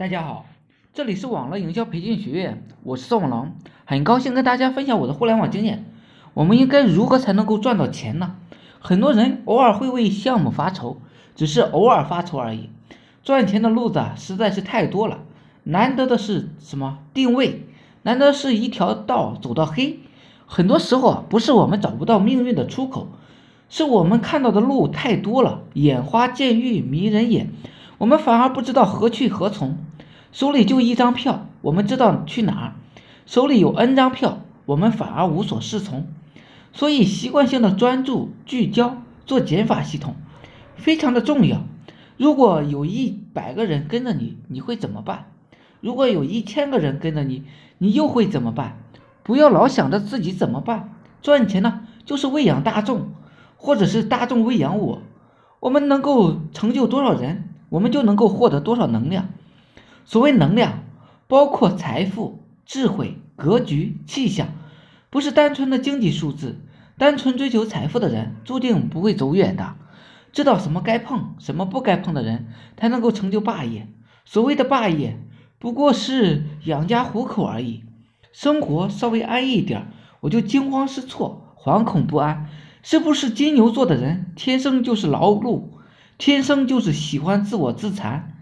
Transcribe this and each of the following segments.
大家好，这里是网络营销培训学院，我是宋龙，很高兴跟大家分享我的互联网经验。我们应该如何才能够赚到钱呢？很多人偶尔会为项目发愁，只是偶尔发愁而已。赚钱的路子实在是太多了，难得的是什么定位？难得是一条道走到黑。很多时候啊，不是我们找不到命运的出口，是我们看到的路太多了，眼花见玉迷人眼，我们反而不知道何去何从。手里就一张票，我们知道去哪儿；手里有 N 张票，我们反而无所适从。所以，习惯性的专注、聚焦，做减法系统，非常的重要。如果有一百个人跟着你，你会怎么办？如果有一千个人跟着你，你又会怎么办？不要老想着自己怎么办。赚钱呢，就是喂养大众，或者是大众喂养我。我们能够成就多少人，我们就能够获得多少能量。所谓能量，包括财富、智慧、格局、气象，不是单纯的经济数字。单纯追求财富的人，注定不会走远的。知道什么该碰，什么不该碰的人，才能够成就霸业。所谓的霸业，不过是养家糊口而已。生活稍微安逸一点，我就惊慌失措、惶恐不安。是不是金牛座的人天生就是劳碌，天生就是喜欢自我自残？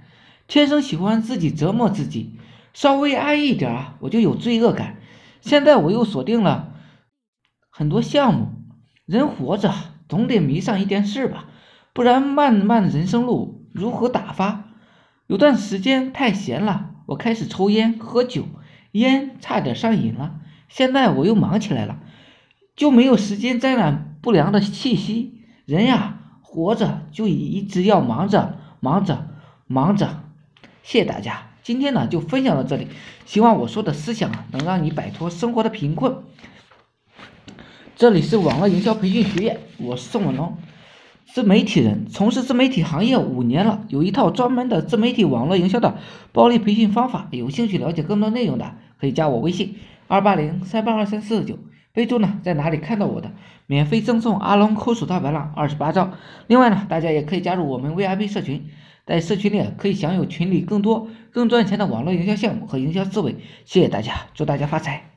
天生喜欢自己折磨自己，稍微安逸点啊，我就有罪恶感。现在我又锁定了很多项目，人活着总得迷上一点事吧，不然漫漫人生路如何打发？有段时间太闲了，我开始抽烟喝酒，烟差点上瘾了。现在我又忙起来了，就没有时间沾染不良的气息。人呀，活着就一直要忙着，忙着，忙着。谢谢大家，今天呢就分享到这里，希望我说的思想啊能让你摆脱生活的贫困。这里是网络营销培训学院，我是宋文龙，自媒体人，从事自媒体行业五年了，有一套专门的自媒体网络营销的暴力培训方法，有兴趣了解更多内容的可以加我微信二八零三八二三四九，备注呢在哪里看到我的，免费赠送阿龙抠手套白浪二十八招。另外呢，大家也可以加入我们 VIP 社群。在社区内可以享有群里更多更赚钱的网络营销项目和营销思维，谢谢大家，祝大家发财。